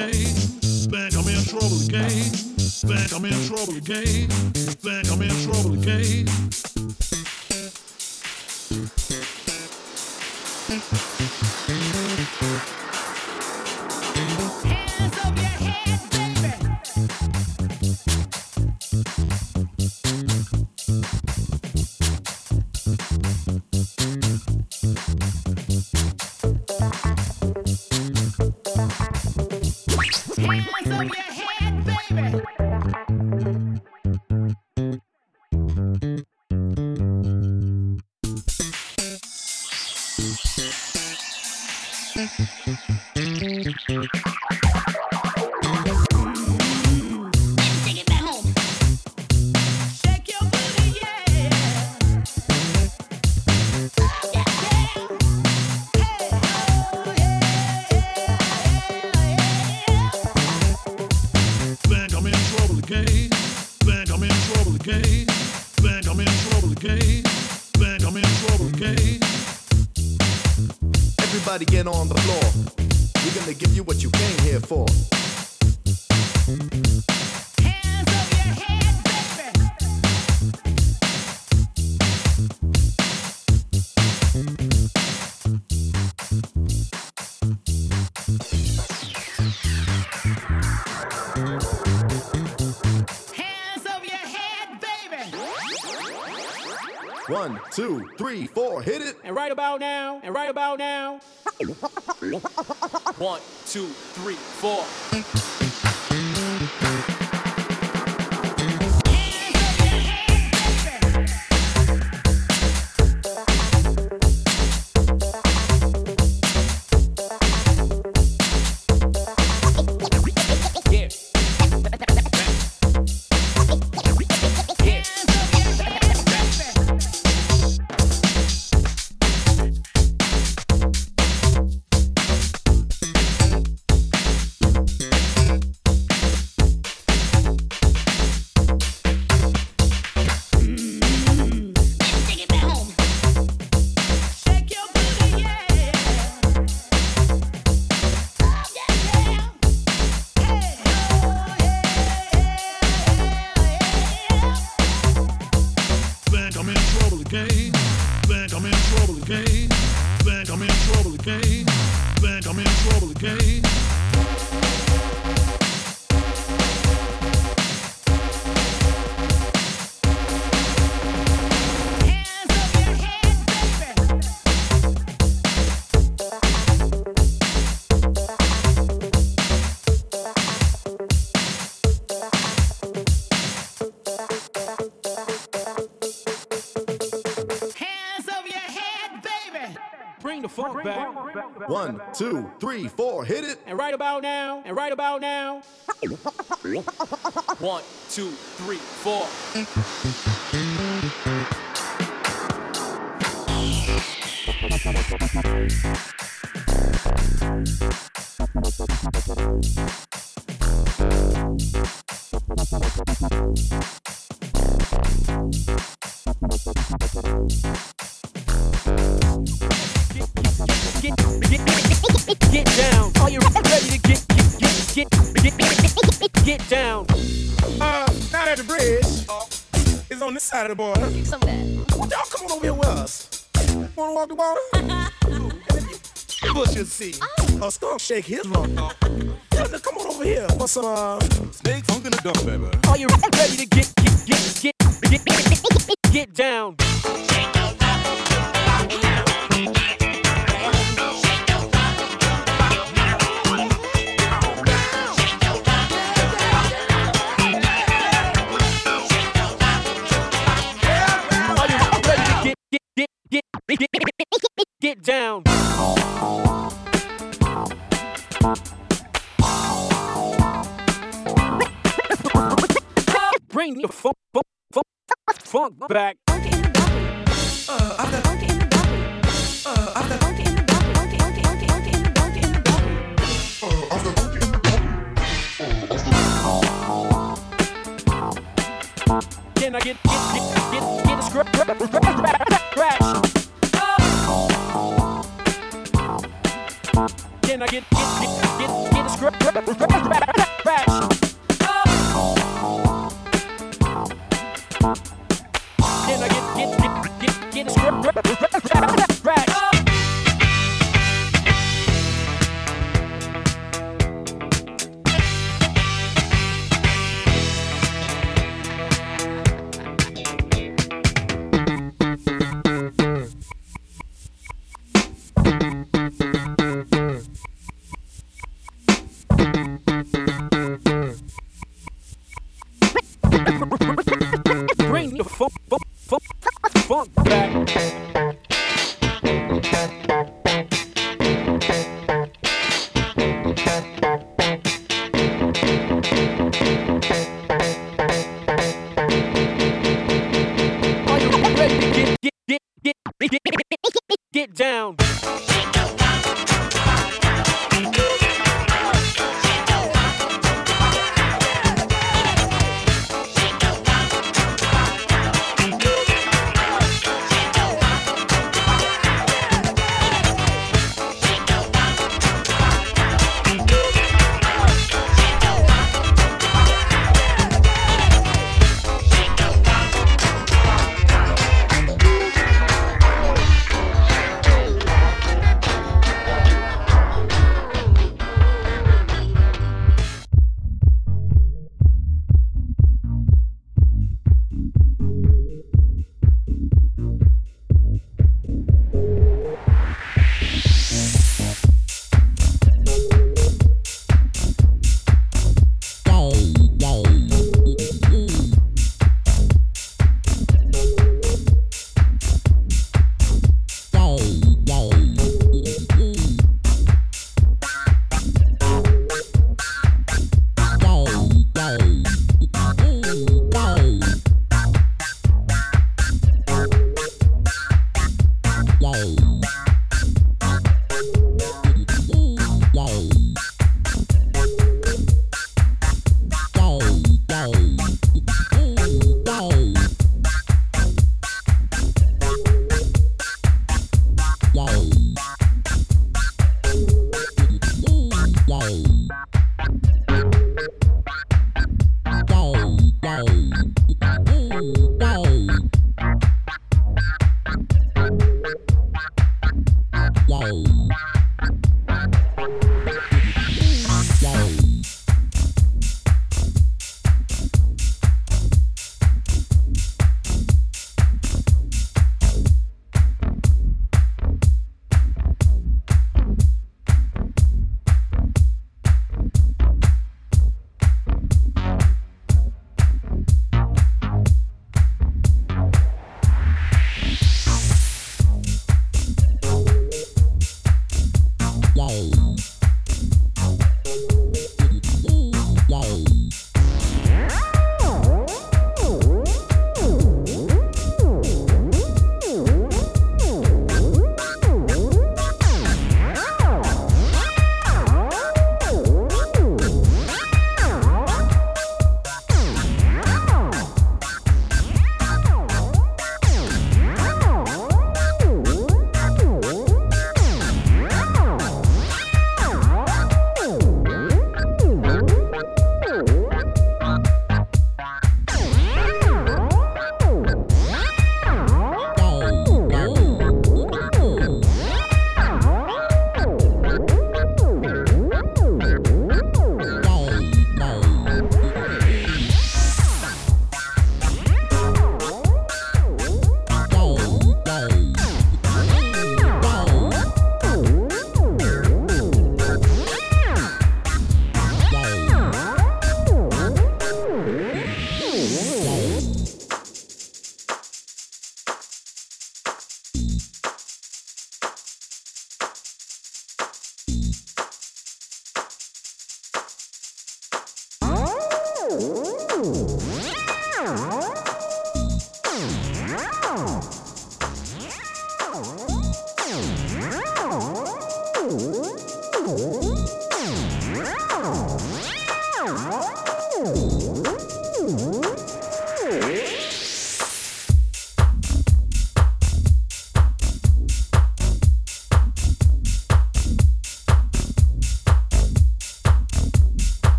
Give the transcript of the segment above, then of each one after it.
again. Think I'm in trouble again. Think I'm in trouble again. Think I'm in trouble again. One, two, three, four, hit it. And right about now, and right about now. One, two, three, four. Bring the funk back. One, two, three, four, hit it. And right about now, and right about now. One, two, three, four. This side of the border. Some of that. Y'all come on over here with us. Wanna walk the border? and if you bush, you'll see. A skunk shake his rump. Yeah, now come on over here for some, uh, Snake funk in the dump, baby. Are you ready to get, get, get, get, get, get, get down? Are back. Can I get get get get get a script? Can I get get get get get a script?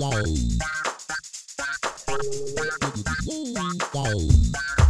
Yay. Yay.